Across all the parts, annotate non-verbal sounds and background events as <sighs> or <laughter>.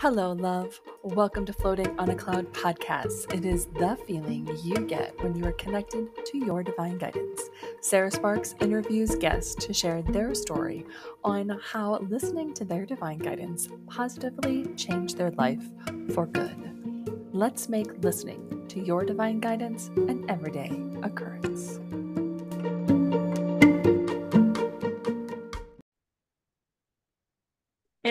Hello, love. Welcome to Floating on a Cloud podcast. It is the feeling you get when you are connected to your divine guidance. Sarah Sparks interviews guests to share their story on how listening to their divine guidance positively changed their life for good. Let's make listening to your divine guidance an everyday occurrence.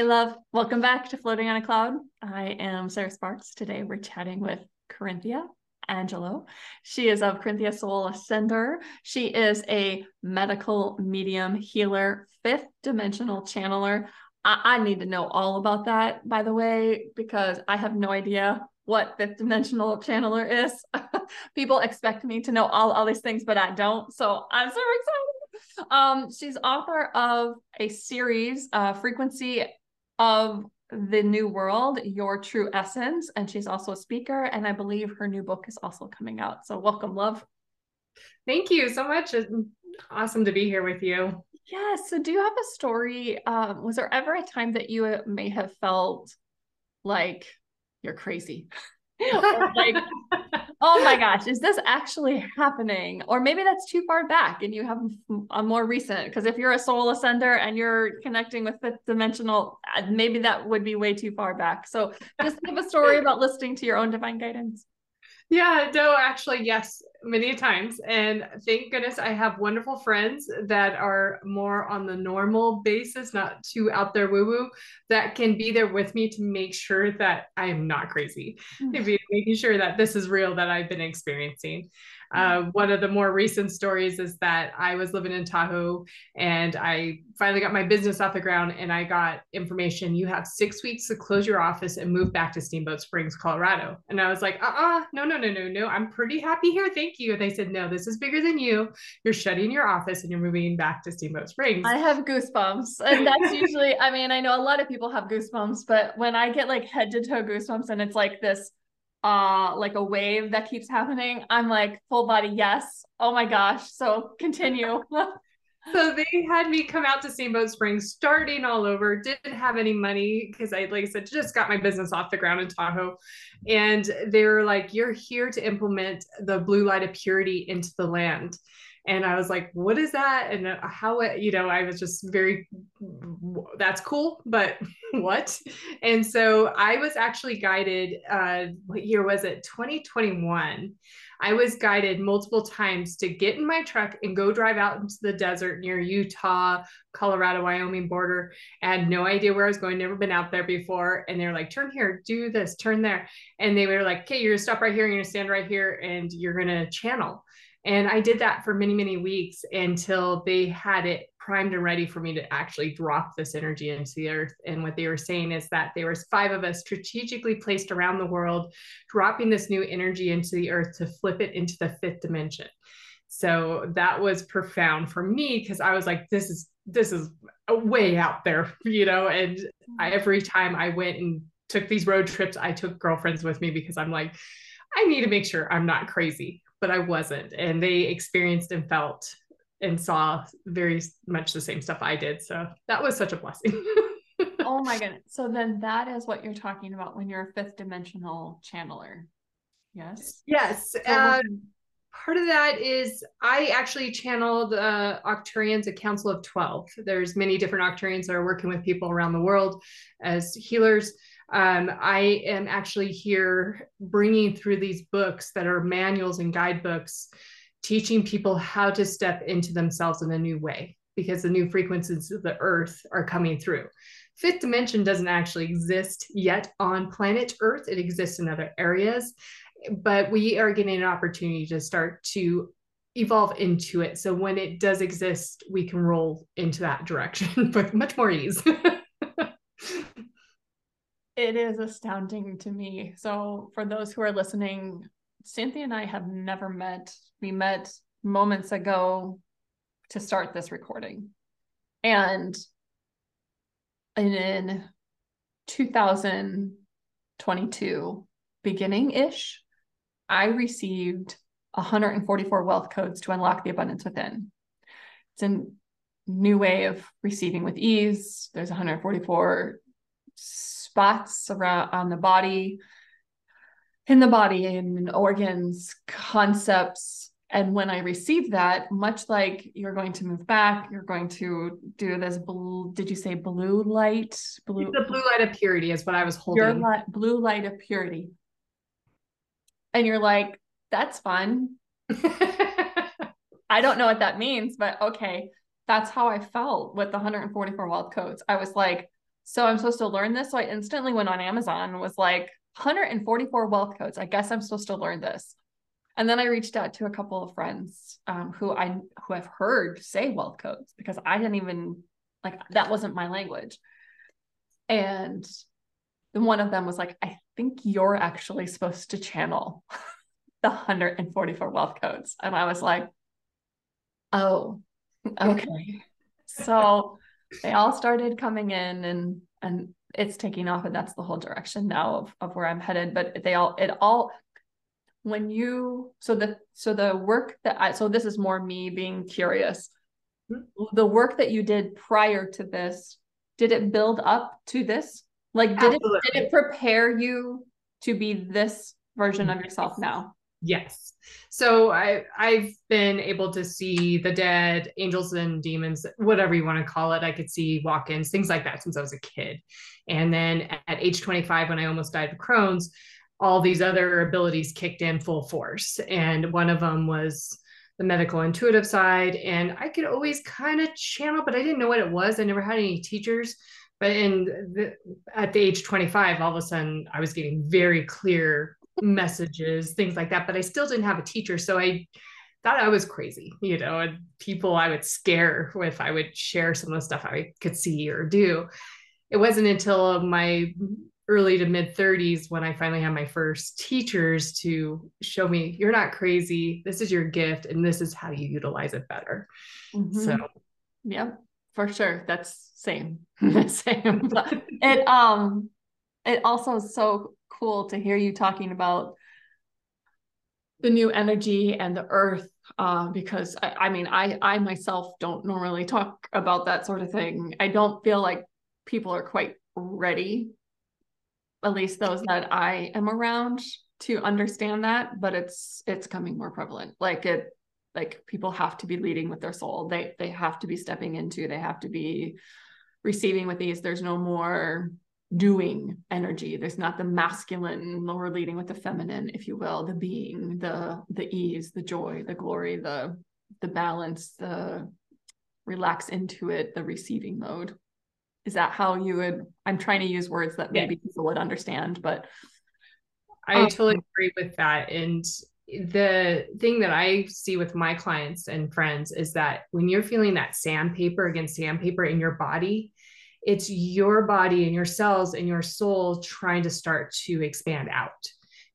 Love. Welcome back to Floating on a Cloud. I am Sarah Sparks. Today we're chatting with Corynthia Angelow. She is of Corynthia Soul Ascender. She is a medical medium healer, fifth dimensional channeler. I-, I need to know all about that, by the way, because I have no idea what fifth dimensional channeler is. <laughs> People expect me to know all, all these things, but I don't. So I'm so excited. Um, she's author of a series, uh, Frequency of the new world your true essence and she's also a speaker and i believe her new book is also coming out. So welcome love. Thank you so much. It's awesome to be here with you. Yes yeah, so do you have a story um, was there ever a time that you may have felt like you're crazy? <laughs> Like <laughs> oh my gosh, is this actually <laughs> happening? Or maybe that's too far back and you have a more recent. Because if you're a soul ascender and you're connecting with fifth dimensional, uh, maybe that would be way too far back. So just give a story <laughs> about listening to your own divine guidance. Yeah, no, actually, yes, many times. And thank goodness I have wonderful friends that are more on the normal basis, not too out there woo woo, that can be there with me to make sure that I am not crazy, mm-hmm. making sure that this is real that I've been experiencing. Uh, one of the more recent stories is that I was living in Tahoe and I finally got my business off the ground and I got information you have six weeks to close your office and move back to Steamboat Springs, Colorado. And I was like, uh uh-uh, uh no, no, no, no, no. I'm pretty happy here. Thank you. And they said, no, this is bigger than you. You're shutting your office and you're moving back to Steamboat Springs. I have goosebumps. <laughs> And that's usually, I mean, I know a lot of people have goosebumps, but when I get like head to toe goosebumps and it's like this uh like a wave that keeps happening i'm like full body yes. Oh my gosh. So continue. <laughs> So they had me come out to steamboat springs starting all over didn't have any money because i like i said just got my business off the ground in tahoe. And they were like you're here to implement the blue light of purity into the land and I was like, what is that? And uh, how, you know, I was just very, that's cool, but <laughs> what? And so I was actually guided, uh, what year was it? 2021. I was guided multiple times to get in my truck and go drive out into the desert near Utah, Colorado, Wyoming border. I had no idea where I was going, never been out there before. And they're like, turn here, do this, turn there. And they were like, okay, you're gonna stop right here, you're gonna stand right here, and you're gonna channel. And I did that for many, many weeks until they had it primed and ready for me to actually drop this energy into the earth. And what they were saying is that there was five of us strategically placed around the world, dropping this new energy into the earth to flip it into the fifth dimension. So that was profound for me because I was like, this is this is way out there, <laughs> you know. And I, mm-hmm. every time I went and took these road trips, I took girlfriends with me because I'm like, I need to make sure I'm not crazy but I wasn't. And they experienced and felt and saw very much the same stuff I did. So that was such a blessing. <laughs> oh my goodness. So then that is what you're talking about when you're a fifth dimensional channeler. Yes. Yes. So uh, part of that is I actually channeled uh, Arcturians, a council of 12. There's many different Arcturians that are working with people around the world as healers um, I am actually here bringing through these books that are manuals and guidebooks, teaching people how to step into themselves in a new way because the new frequencies of the earth are coming through. Fifth dimension doesn't actually exist yet on planet Earth, it exists in other areas, but we are getting an opportunity to start to evolve into it. So when it does exist, we can roll into that direction <laughs> with much more ease. <laughs> it is astounding to me. So, for those who are listening, Cynthia and I have never met. We met moments ago to start this recording. And in 2022, beginning ish, I received 144 wealth codes to unlock the abundance within. It's a new way of receiving with ease. There's 144 spots around on the body, in the body, and organs, concepts. And when I receive that, much like you're going to move back, you're going to do this blue, did you say blue light? Blue the blue light of purity is what I was holding. Your light, blue light of purity. And you're like, that's fun. <laughs> I don't know what that means, but okay. That's how I felt with the 144 wealth codes. I was like, so I'm supposed to learn this. So I instantly went on Amazon was like, 144 wealth codes. I guess I'm supposed to learn this. And then I reached out to a couple of friends um, who I who have heard say wealth codes because I didn't even like that wasn't my language. And then one of them was like, I think you're actually supposed to channel <laughs> the 144 wealth codes. And I was like, oh, okay. <laughs> so they all started coming in and and it's taking off and that's the whole direction now of, of where I'm headed. But they all it all when you so the so the work that I so this is more me being curious. Mm-hmm. The work that you did prior to this, did it build up to this? Like did Absolutely. it did it prepare you to be this version of yourself now? Yes. So I I've been able to see the dead, angels and demons, whatever you want to call it. I could see walk-ins, things like that since I was a kid. And then at age 25 when I almost died of Crohn's, all these other abilities kicked in full force. And one of them was the medical intuitive side and I could always kind of channel but I didn't know what it was. I never had any teachers. But in the, at the age 25 all of a sudden I was getting very clear messages, things like that. But I still didn't have a teacher. So I thought I was crazy, you know, and people I would scare if I would share some of the stuff I could see or do. It wasn't until my early to mid 30s when I finally had my first teachers to show me you're not crazy. This is your gift and this is how you utilize it better. Mm-hmm. So, yeah, for sure. That's same. <laughs> same. <laughs> it um it also is so cool to hear you talking about the new energy and the earth uh, because I, I, mean I I myself don't normally talk about that sort of thing. I don't feel like people are quite ready, at least those that I am around, to understand that. But it's it's coming more prevalent. Like it, like people have to be leading with their soul. They they have to be stepping into. They have to be receiving with these. There's no more doing energy. There's not the masculine lower leading with the feminine if you will the being the the ease the joy the glory the the balance the relax into it the receiving mode. Is that how you would i'm trying to use words that maybe yeah. people would understand but i um, totally agree with that. And the thing that I see with my clients and friends is that when you're feeling that sandpaper against sandpaper in your body, it's your body and your cells and your soul trying to start to expand out.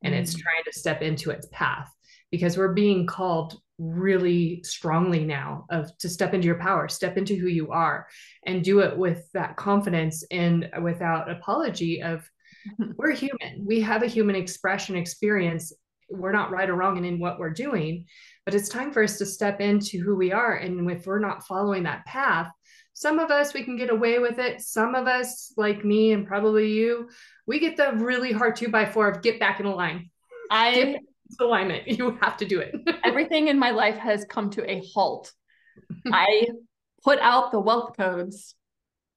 And mm. it's trying to step into its path because we're being called really strongly now of to step into your power step into who you are and do it with that confidence and without apology of <laughs> we're human. We have a human expression experience. We're not right or wrong in what we're doing but it's time for us to step into who we are. And if we're not following that path some of us, we can get away with it. Some of us, like me and probably you, we get the really hard two by four of get back in a line. I alignment. <laughs> You have to do it. <laughs> everything in my life has come to a halt. I put out the wealth codes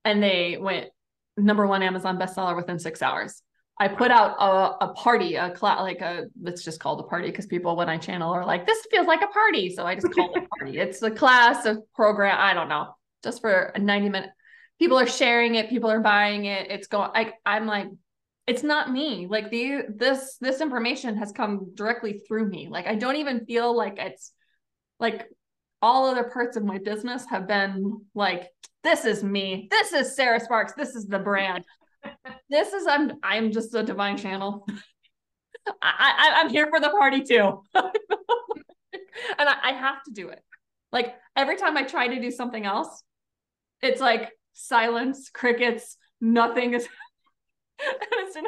and they went number one Amazon bestseller within six hours. I put out a, a party, a class, like a, let's just call it a party because people, when I channel, are like, this feels like a party. So I just call it a party. It's a class, a program. I don't know just for a 90 minute people are sharing it people are buying it it's going I, i'm like it's not me. Like the this this information has come directly through me. Like i don't even feel like it's like all other parts of my business have been like this is me this is sarah sparks this is the brand. <laughs> This is i'm i'm just a divine channel. <laughs> I, I i'm here for the party too. <laughs> And I, I have to do it. Like every time i try to do something else it's like silence, crickets, nothing is and, <laughs> as as,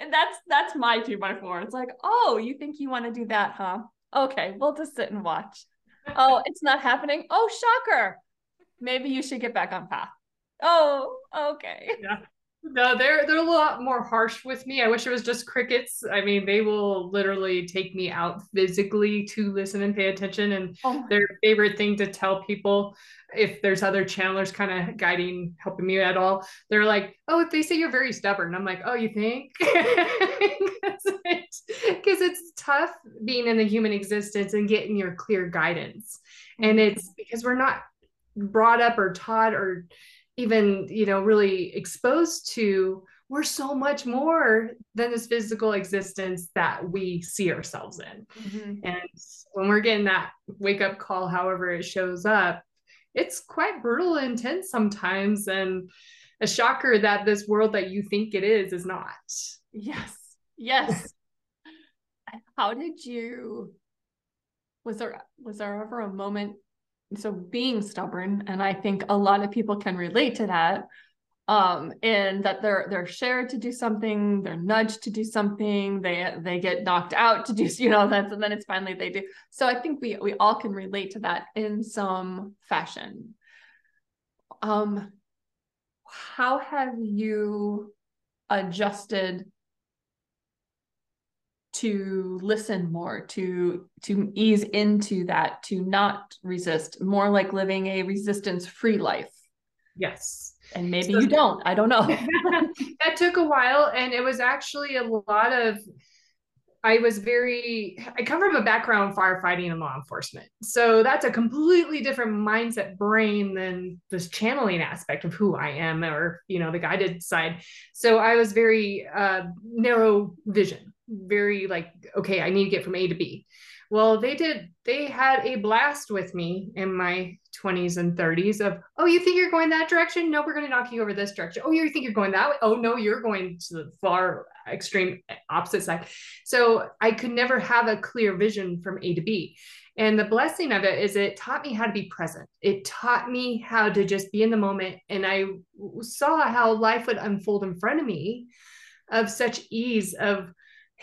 and that's that's my two by four. It's like, oh, you think you want to do that, huh? Okay, we'll just sit and watch. oh, it's not happening. Oh, shocker. Maybe you should get back on path. Oh, okay. Yeah. No, they're they're a lot more harsh with me. I wish it was just crickets. I mean, they will literally take me out physically to listen and pay attention. And oh. their favorite thing to tell people if there's other channelers kind of guiding, helping me at all, they're like, "Oh, they say you're very stubborn." I'm like, "Oh, you think?" <laughs> Because it's, it's tough being in the human existence and getting your clear guidance, and mm-hmm. it's because we're not brought up or taught or even you know really exposed to we're so much more than this physical existence that we see ourselves in. Mm-hmm. and when we're getting that wake up call however it shows up it's quite brutal and intense sometimes and a shocker that this world that you think it is is not. Yes. Yes. <laughs> How did you was there was there ever a moment so being stubborn and i think a lot of people can relate to that um and that they're they're shared to do something they're nudged to do something they they get knocked out to do <laughs> you know that's and then it's finally they do. So i think we we all can relate to that in some fashion. Um how have you adjusted to listen more to to ease into that to not resist more like living a resistance free life yes and maybe so, you don't i don't know <laughs> that took a while and it was actually a lot of I was very, I come from a background firefighting and law enforcement. So that's a completely different mindset brain than this channeling aspect of who I am or, you know, the guided side. So I was very uh, narrow vision very like, okay, I need to get from A to B. Well, they did, they had a blast with me in my 20s and 30s of, oh, you think you're going that direction? No, we're going to knock you over this direction. Oh, you think you're going that way? Oh, no, you're going to the far extreme opposite side. So I could never have a clear vision from A to B. And the blessing of it is it taught me how to be present. It taught me how to just be in the moment. And I saw how life would unfold in front of me of such ease of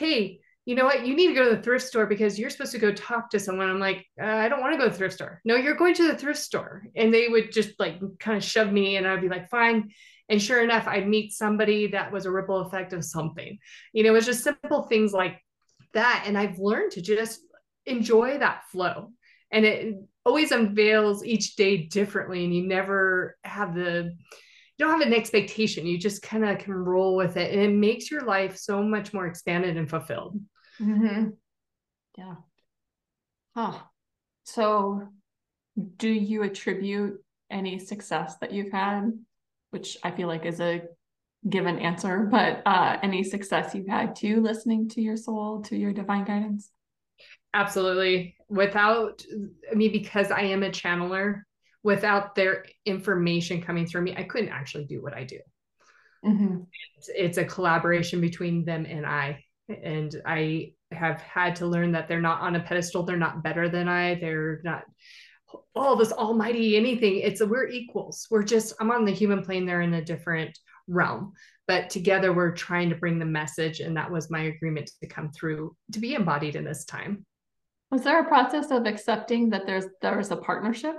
hey, you know what? You need to go to the thrift store because you're supposed to go talk to someone. I'm like, uh, I don't want to go to the thrift store. No, you're going to the thrift store. And they would just like kind of shove me, and I'd be like, fine. And sure enough, I'd meet somebody that was a ripple effect of something. You know, it was just simple things like that. And I've learned to just enjoy that flow. And it always unveils each day differently. And you never have the, don't have an expectation. You just kind of can roll with it. And it makes your life so much more expanded and fulfilled. Mm-hmm. Yeah. Huh. So, do you attribute any success that you've had, which I feel like is a given answer, but uh, any success you've had to listening to your soul, to your divine guidance? Absolutely. Without, I mean, because I am a channeler, without their information coming through me, I couldn't actually do what I do. Mm-hmm. It's, it's a collaboration between them and I. And I have had to learn that they're not on a pedestal. They're not better than I. They're not all oh, this almighty anything. It's a, we're equals. We're just, I'm on the human plane. They're in a different realm. But together we're trying to bring the message. And that was my agreement to come through to be embodied in this time. Was there a process of accepting that there's there's a partnership?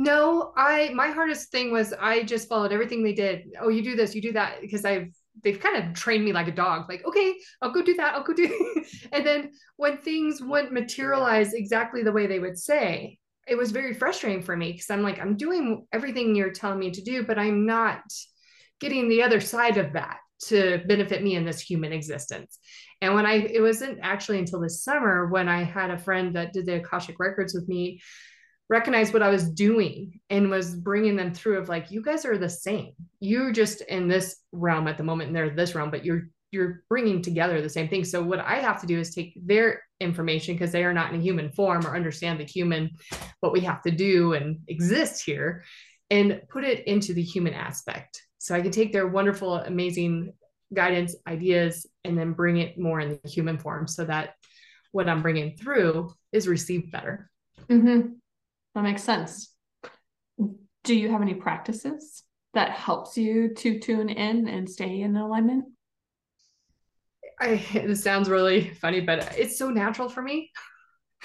No, I my hardest thing was I just followed everything they did. Oh, you do this, you do that, because I've they've kind of trained me like a dog. Like, okay, I'll go do that. I'll go do. <laughs> and then when things wouldn't materialize exactly the way they would say, it was very frustrating for me because I'm like, I'm doing everything you're telling me to do, but I'm not getting the other side of that to benefit me in this human existence. And when I, it wasn't actually until this summer when I had a friend that did the Akashic records with me recognized what I was doing and was bringing them through of like, you guys are the same. You're just in this realm at the moment and they're this realm, but you're you're bringing together the same thing. So what I have to do is take their information because they are not in a human form or understand the human what we have to do and exist here and put it into the human aspect. So I can take their wonderful amazing guidance ideas and then bring it more in the human form so that what I'm bringing through is received better. Mm-hmm. That makes sense. Do you have any practices that helps you to tune in and stay in alignment? I this sounds really funny, but it's so natural for me.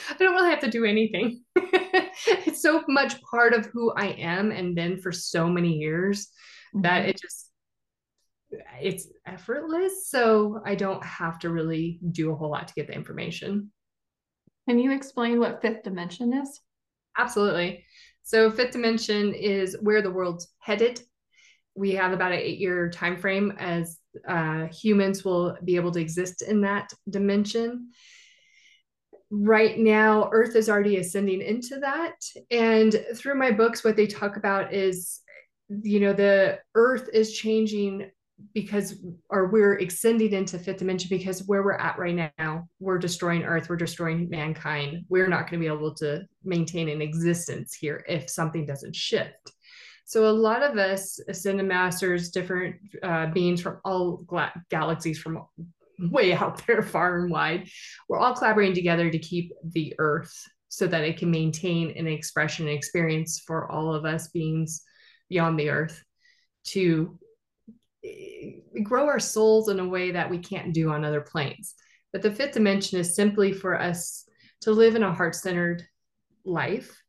I don't really have to do anything. <laughs> it's so much part of who I am and been for so many years mm-hmm. that it just it's effortless. So I don't have to really do a whole lot to get the information. Can you explain what fifth dimension is? Absolutely. So fifth dimension is where the world's headed. We have about an eight-year time frame as uh, humans will be able to exist in that dimension. Right now, Earth is already ascending into that. And through my books, what they talk about is, you know, the Earth is changing because or we're extending into fifth dimension because where we're at right now we're destroying earth we're destroying mankind. We're not going to be able to maintain an existence here if something doesn't shift. So a lot of us ascended masters different uh, beings from all gla- galaxies from way out there <laughs> far and wide we're all collaborating together to keep the earth so that it can maintain an expression and experience for all of us beings beyond the earth to grow our souls in a way that we can't do on other planes. But the fifth dimension is simply for us to live in a heart centered life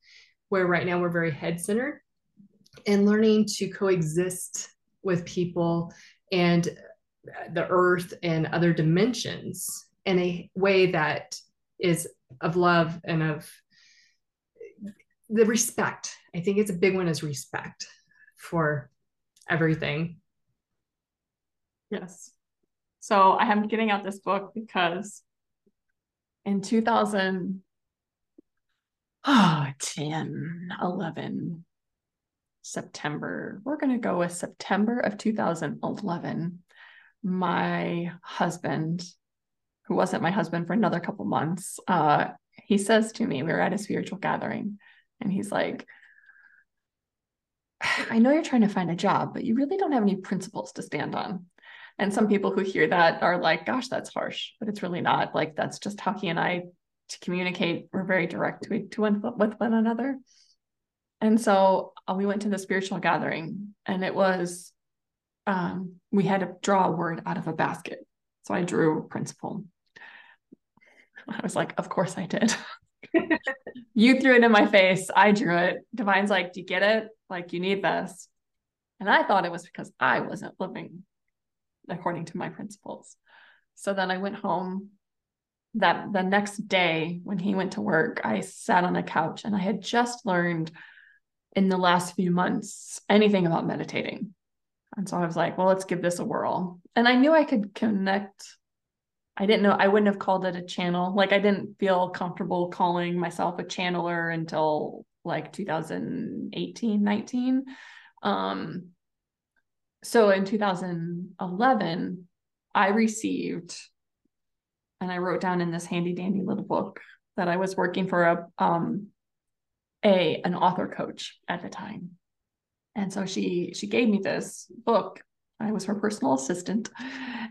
where right now we're very head centered and learning to coexist with people and the earth and other dimensions in a way that is of love and of the respect. I think it's a big one is respect for everything Yes. So I am getting out this book because in 2000, oh, <sighs> 10, 11, September, we're going to go with September of 2011. My husband, who wasn't my husband for another couple months, uh, he says to me, we were at a spiritual gathering, and he's like, I know you're trying to find a job, but you really don't have any principles to stand on. And some people who hear that are like, gosh, that's harsh, but it's really not. Like, that's just Taki and I to communicate. We're very direct to, to one, with one another. And so uh, we went to the spiritual gathering, and it was, um, we had to draw a word out of a basket. So I drew principle. I was like, of course I did. <laughs> you threw it in my face. I drew it. Divine's like, do you get it? Like, you need this. And I thought it was because I wasn't living according to my principles. So then I went home. That the next day when he went to work, I sat on a couch and I had just learned in the last few months anything about meditating. And so I was like, well, let's give this a whirl. And I knew I could connect. I didn't know, I wouldn't have called it a channel. Like I didn't feel comfortable calling myself a channeler until like 2018, 19. Um, so in 2011, I received, and I wrote down in this handy dandy little book that I was working for a um a an author coach at the time. And so she she gave me this book. I was her personal assistant.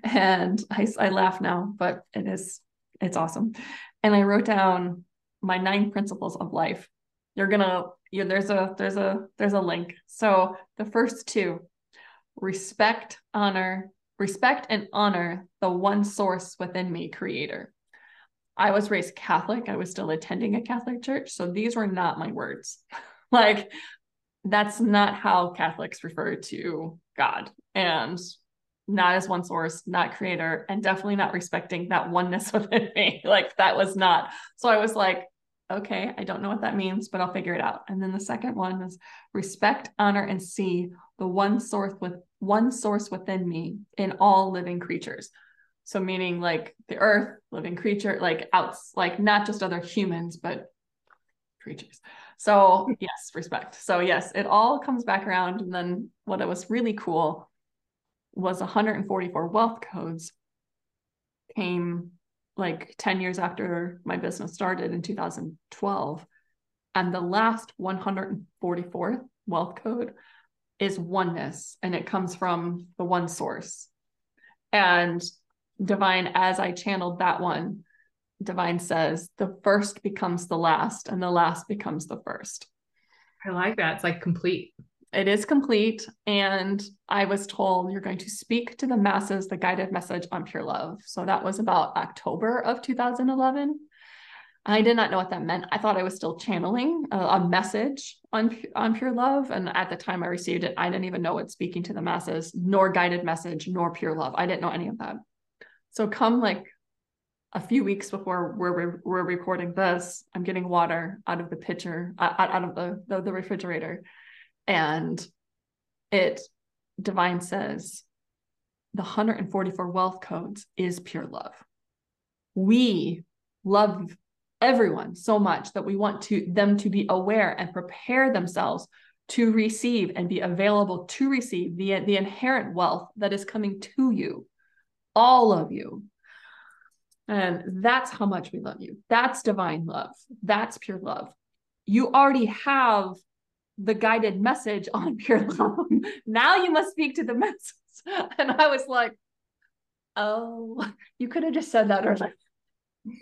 And I, I laugh now, but it is it's awesome. And I wrote down my nine principles of life. You're gonna you there's a there's a there's a link. So the first two respect, honor, respect and honor the one source within me, creator. I was raised Catholic. I was still attending a Catholic church. So these were not my words. <laughs> like, that's not how Catholics refer to God. And not as one source, not creator, and definitely not respecting that oneness <laughs> within me. Like, that was not. So I was like, okay, I don't know what that means, but I'll figure it out. And then the second one is respect, honor, and see the one source with one source within me in all living creatures. So meaning like the earth, living creature, like outs, like not just other humans, but creatures. So <laughs> yes, respect. So yes, it all comes back around. And then what was really cool was 144 wealth codes came like 10 years after my business started in 2012. And the last 144th wealth code is oneness and it comes from the one source. And divine, as I channeled that one, divine says the first becomes the last and the last becomes the first. I like that. It's like complete. It is complete. And I was told you're going to speak to the masses the guided message on pure love. So that was about October of 2011. I did not know what that meant. I thought I was still channeling a, a, message on on pure love, and at the time I received it, I didn't even know what speaking to the masses, nor guided message, nor pure love. I didn't know any of that. So come like a few weeks before we're we're recording this, I'm getting water out of the pitcher, uh, out, out of the, the the refrigerator, and it divine says the 144 wealth codes is pure love. We love everyone so much that we want to them to be aware and prepare themselves to receive and be available to receive the, the inherent wealth that is coming to you all of you. And that's how much we love you. That's divine love. That's pure love. You already have the guided message on <laughs> pure love now you must speak to the masses <laughs> and i was like oh you could have just said that earlier <laughs>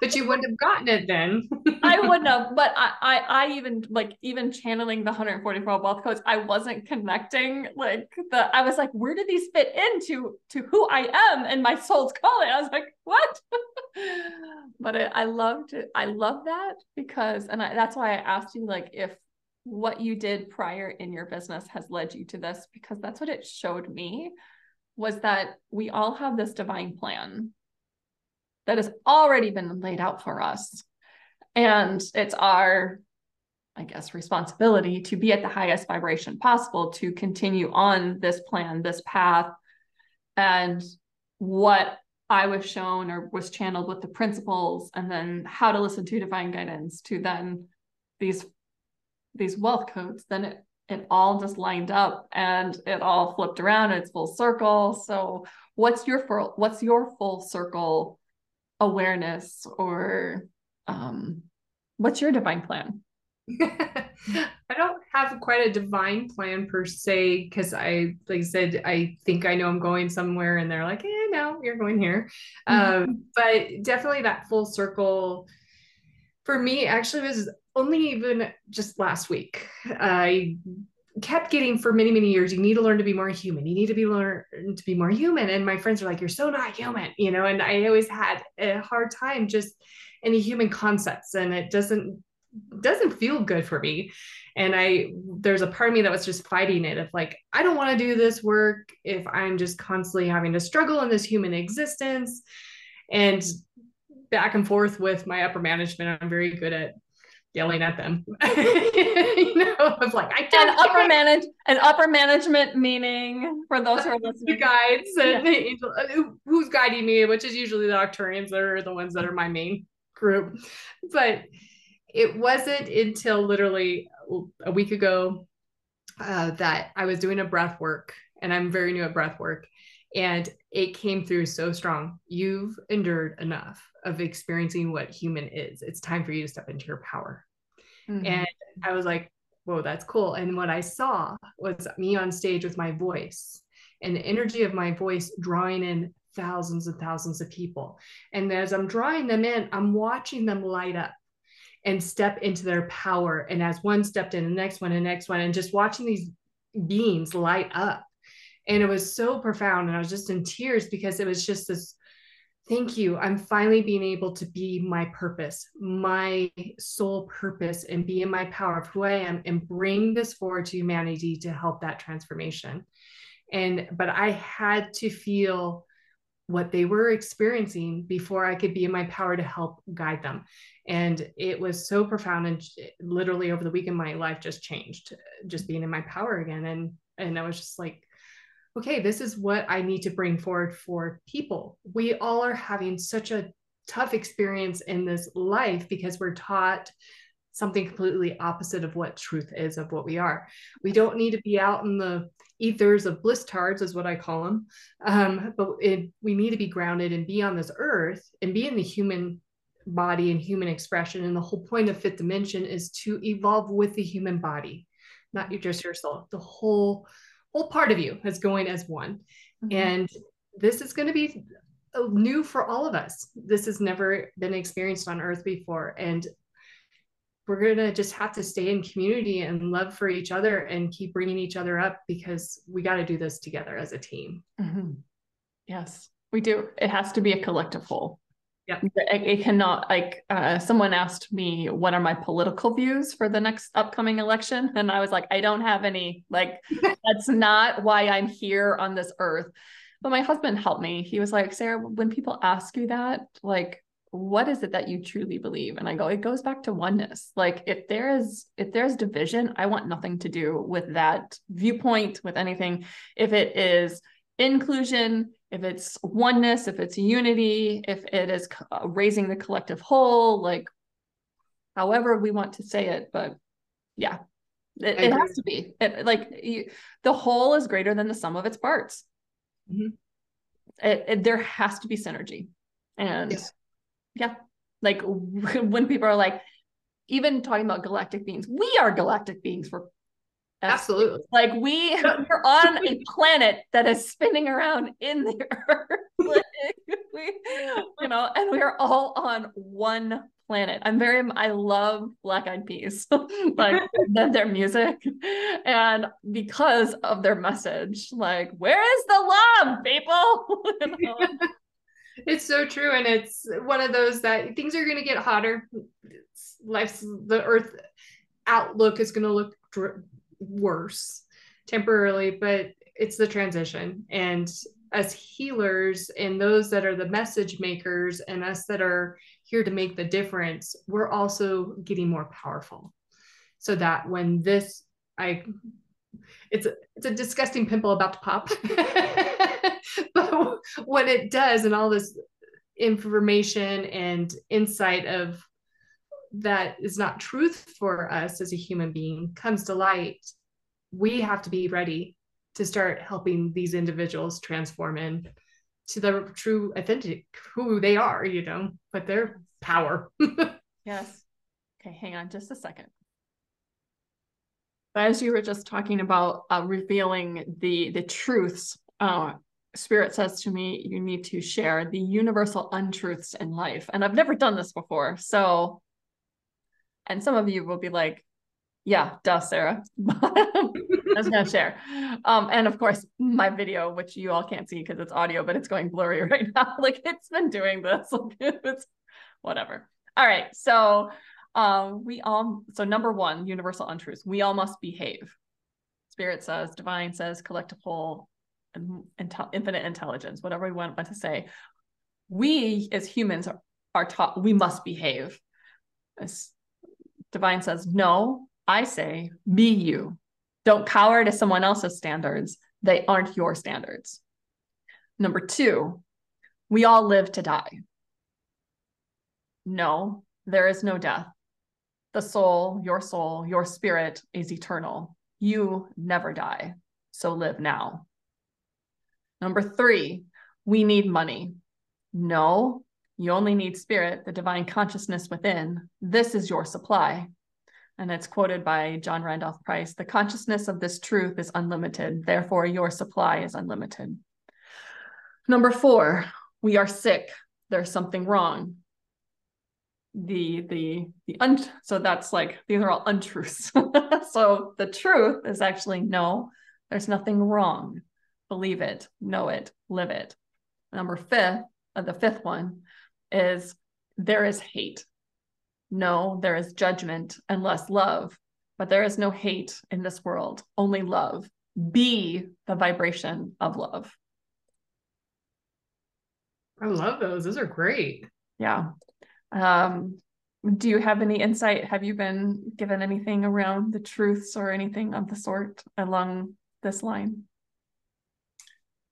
but you wouldn't have gotten it then. I wouldn't have, but I, I, I even like even channeling the 144 wealth codes, I wasn't connecting like the. I was like, where do these fit into to who I am and my soul's calling? I was like, what? but I, I loved it. I love that because, and I, that's why I asked you like if what you did prior in your business has led you to this because that's what it showed me was that we all have this divine plan that has already been laid out for us. And it's our, I guess, responsibility to be at the highest vibration possible to continue on this plan, this path. And what I was shown or was channeled with the principles, and then how to listen to divine guidance to then these these wealth codes, then it it all just lined up and it all flipped around. And it's full circle. So what's your full what's your full circle awareness or um, what's your divine plan? <laughs> I don't have quite a divine plan per se because I, like I said, I think I know I'm going somewhere, and they're like, "Eh, no, you're going here." Mm-hmm. Um, but definitely that full circle for me actually was only even just last week. I kept getting for many many years you need to learn to be more human. You need to be learn to be more human. And my friends are like you're so not human you know and i always had a hard time just any human concepts and it doesn't doesn't feel good for me. And i there's a part of me that was just fighting it of like i don't want to do this work if i'm just constantly having to struggle in this human existence. And back and forth with my upper management i'm very good at yelling at them. <laughs> <laughs> you know, I was like, I don't and upper manage and upper management meaning for those who are <laughs> listening. guides and yeah. angel, uh, who's guiding me, which is usually the Arcturians that are the ones that are my main group. But it wasn't until literally a week ago uh, that I was doing a breath work, and I'm very new at breath work. And it came through so strong. You've endured enough of experiencing what human is. It's time for you to step into your power. Mm-hmm. And I was like, whoa, that's cool. And what I saw was me on stage with my voice and the energy of my voice drawing in thousands and thousands of people. And as I'm drawing them in, I'm watching them light up and step into their power. And as one stepped in, the next one, and next one, and just watching these beings light up. And it was so profound. And I was just in tears because it was just this thank you. I'm finally being able to be my purpose, my sole purpose, and be in my power of who I am and bring this forward to humanity to help that transformation. And, but I had to feel what they were experiencing before I could be in my power to help guide them. And it was so profound. And literally over the weekend, my life just changed, just being in my power again. And, and I was just like, okay, this is what I need to bring forward for people. We all are having such a tough experience in this life because we're taught something completely opposite of what truth is of what we are. We don't need to be out in the ethers of bliss tards, is what I call them, um, but it, we need to be grounded and be on this earth and be in the human body and human expression. And the whole point of fifth dimension is to evolve with the human body, not just your soul. The whole whole part of you is going as one. Mm-hmm. And this is going to be new for all of us. This has never been experienced on earth before. And we're going to just have to stay in community and love for each other and keep bringing each other up because we got to do this together as a team. Mm-hmm. Yes, we do. It has to be a collective whole. Yeah. It, it cannot like uh, someone asked me what are my political views for the next upcoming election and I was like I don't have any like <laughs> that's not why I'm here on this earth. But my husband helped me. He was like, "Sarah, when people ask you that, like what is it that you truly believe?" And I go, "It goes back to oneness. Like if there is if there's division, I want nothing to do with that viewpoint with anything. If it is inclusion, if it's oneness, if it's unity, if it is uh, raising the collective whole, like however we want to say it. But yeah, it, it has to be it, like you, the whole is greater than the sum of its parts. Mm-hmm. It, there has to be synergy. And yeah. yeah, like <laughs> when people are like, even talking about galactic beings, we are galactic beings for Absolutely. Like we are on a planet that is spinning around in the earth. <laughs> like we, you know, and we are all on one planet. I'm very I love Black Eyed Peas, <laughs> like their music. And because of their message, like, where is the love, people? <laughs> you know? It's so true. And it's one of those that things are gonna get hotter. life's the earth outlook is gonna look dr- worse temporarily, but it's the transition. And as healers and those that are the message makers and us that are here to make the difference, we're also getting more powerful. So that when this, I, it's a, it's a disgusting pimple about to pop. <laughs> but when it does, and all this information and insight of that is not truth for us as a human being comes to light, we have to be ready to start helping these individuals transform in to the true authentic who they are, you know, but their power. <laughs> yes. Okay, hang on just a second. As you were just talking about uh, revealing the the truths, uh, Spirit says to me, you need to share the universal untruths in life. And I've never done this before. So and some of you will be like, yeah, duh, Sarah. <laughs> Was gonna share. Um, and of course, my video, which you all can't see because it's audio, but it's going blurry <laughs> right now. <laughs> like it's been doing this. it's whatever. All right. So um, we all so number one, universal untruths. We all must behave. Spirit says, divine says, collective whole, and infinite intelligence, whatever we want, want to say. We as humans are, are taught we must behave. Divine says, no, I say, be you. Don't cower to someone else's standards. They aren't your standards. Number two, we all live to die. No, there is no death. The soul, your soul, your spirit is eternal. You never die. So live now. Number three, we need money. No, you only need spirit, the divine consciousness within. This is your supply. And it's quoted by John Randolph Price The consciousness of this truth is unlimited. Therefore, your supply is unlimited. Number four, we are sick. There's something wrong. The, the, the, un- so that's like, these are all untruths. <laughs> so the truth is actually no, there's nothing wrong. Believe it, know it, live it. Number fifth, uh, the fifth one is there is hate. No, there is judgment and less love, but there is no hate in this world, only love. Be the vibration of love. I love those. Those are great. Yeah. Um, do you have any insight? Have you been given anything around the truths or anything of the sort along this line?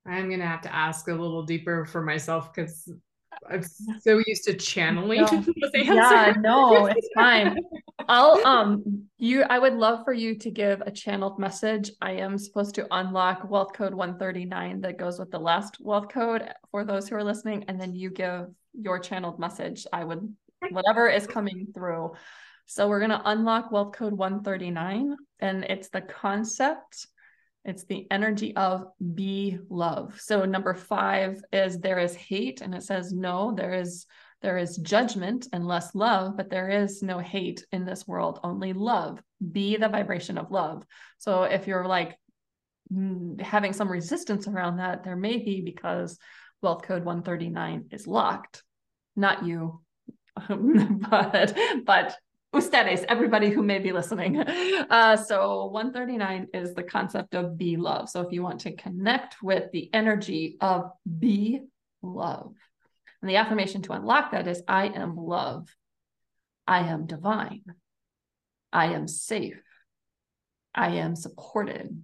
I'm going to have to ask a little deeper for myself because I'm so used to channeling no. <laughs> Yeah, no, it's fine. I'll um you I would love for you to give a channeled message. I am supposed to unlock wealth code 139 that goes with the last wealth code for those who are listening and then you give your channeled message. I would whatever is coming through. So we're going to unlock wealth code 139 and it's the concept it's the energy of be love. So number five is there is hate, and it says no, there is there is judgment and less love, but there is no hate in this world, only love. Be the vibration of love. So if you're like mm, having some resistance around that, there may be because wealth code 139 is locked. not you, <laughs> but but ustedes, everybody who may be listening. Uh, so 139 is the concept of be love. So if you want to connect with the energy of be love, and the affirmation to unlock that is I am love. I am divine. I am safe. I am supported.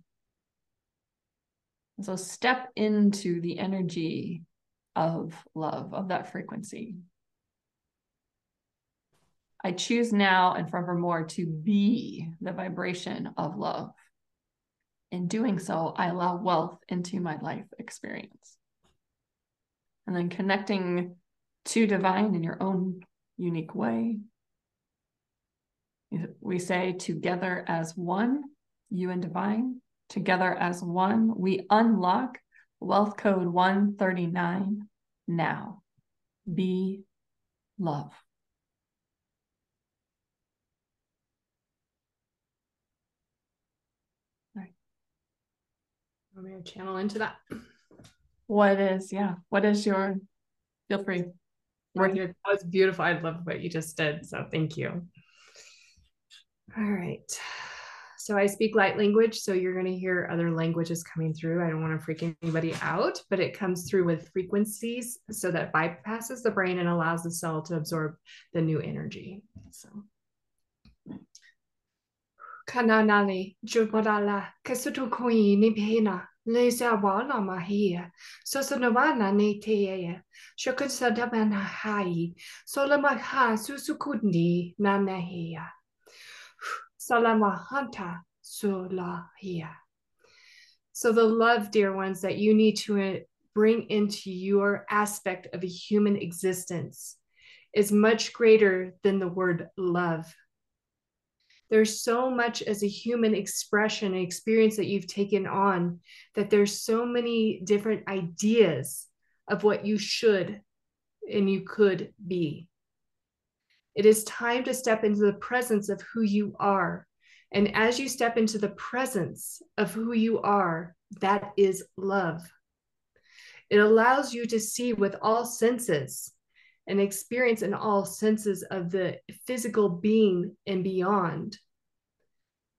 so step into the energy of love, of that frequency. I choose now and forevermore to be the vibration of love. In doing so, I allow wealth into my life experience. And then connecting to divine in your own unique way. We say together as one, you and divine, together as one, we unlock wealth code 139 now. Be love. I'm going to channel into that. What is, yeah, what is your, feel free. Here. That was beautiful. I love what you just did. So thank you. All right. So I speak light language. So you're going to hear other languages coming through. I don't want to freak anybody out, but it comes through with frequencies so that bypasses the brain and allows the cell to absorb the new energy. So kananali jubadala kesutu koi ni pena lesa wala mahia so sonovana ne teya shokun sadabana hai solama ha susukundi na nahia salamahanta sulahia. So the love dear ones that you need to uh, bring into your aspect of a human existence is much greater than the word love there's so much as a human expression and experience that you've taken on that there's so many different ideas of what you should and you could be. It is time to step into the presence of who you are. And as you step into the presence of who you are, that is love. It allows you to see with all senses and experience in all senses of the physical being and beyond.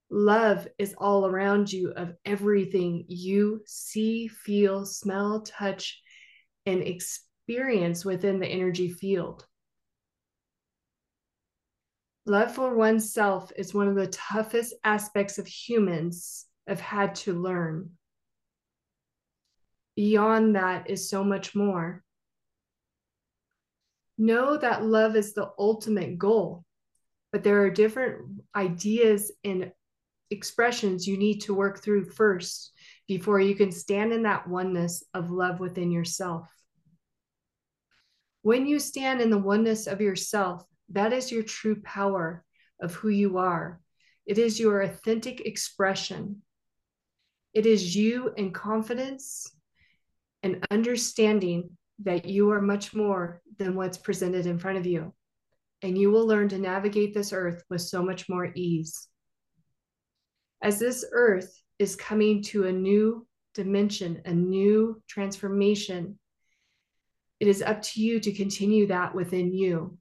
Love is all around you of everything you see, feel, smell, touch, and experience within the energy field. Love for oneself is one of the toughest aspects of humans have had to learn. Beyond that is so much more. Know that love is the ultimate goal, but there are different ideas and expressions you need to work through first before you can stand in that oneness of love within yourself. When you stand in the oneness of yourself, that is your true power of who you are. It is your authentic expression. It is you in confidence and understanding that you are much more than what's presented in front of you. And you will learn to navigate this earth with so much more ease. As this earth is coming to a new dimension, a new transformation, it is up to you to continue that within you.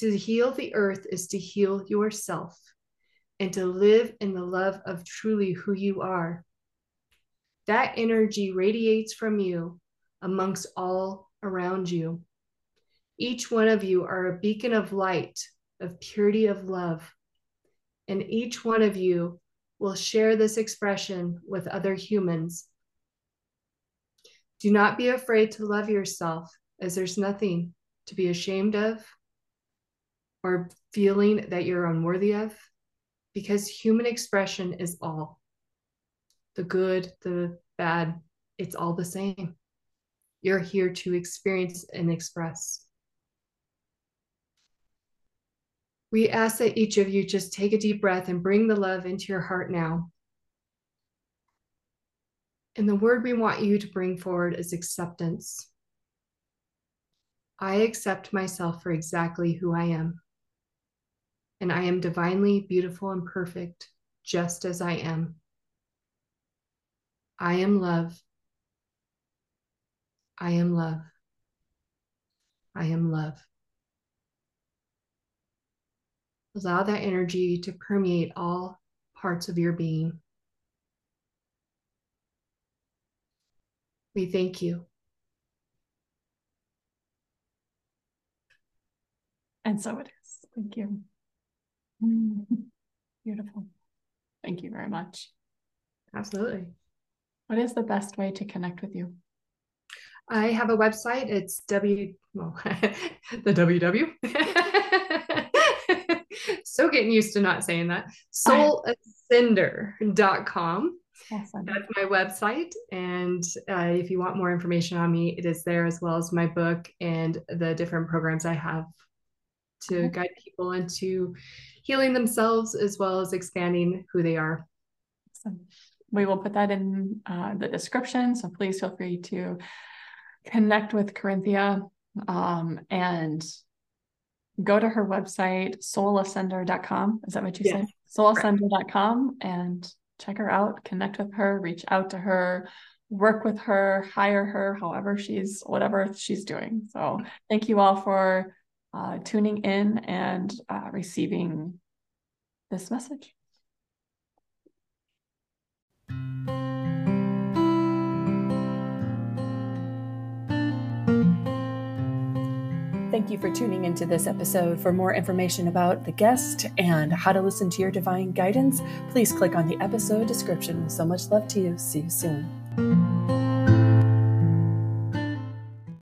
To heal the earth is to heal yourself and to live in the love of truly who you are. That energy radiates from you amongst all around you. Each one of you are a beacon of light, of purity of love. And each one of you will share this expression with other humans. Do not be afraid to love yourself, as there's nothing to be ashamed of or feeling that you're unworthy of, because human expression is all the good, the bad, it's all the same. You're here to experience and express. We ask that each of you just take a deep breath and bring the love into your heart now. And the word we want you to bring forward is acceptance. I accept myself for exactly who I am. And I am divinely beautiful and perfect, just as I am. I am love I am love. I am love. Allow that energy to permeate all parts of your being. We thank you. And so it is. Thank you. Mm-hmm. Beautiful. Thank you very much. Absolutely. What is the best way to connect with you? I have a website. It's W, well, <laughs> the WW. <laughs> so getting used to not saying that. Soulascender.com. Awesome. That's my website. And uh, if you want more information on me, it is there as well as my book and the different programs I have to okay. guide people into healing themselves as well as expanding who they are. Awesome. We will put that in uh, the description. So please feel free to connect with Corynthia um, and go to her website, soulascender.com. Is that what you yes. said? Soulascender.com and check her out, connect with her, reach out to her, work with her, hire her, however she's, whatever she's doing. So thank you all for uh, tuning in and uh, receiving this message. Thank you for tuning into this episode. For more information about the guest and how to listen to your divine guidance, please click on the episode description. So much love to you. See you soon.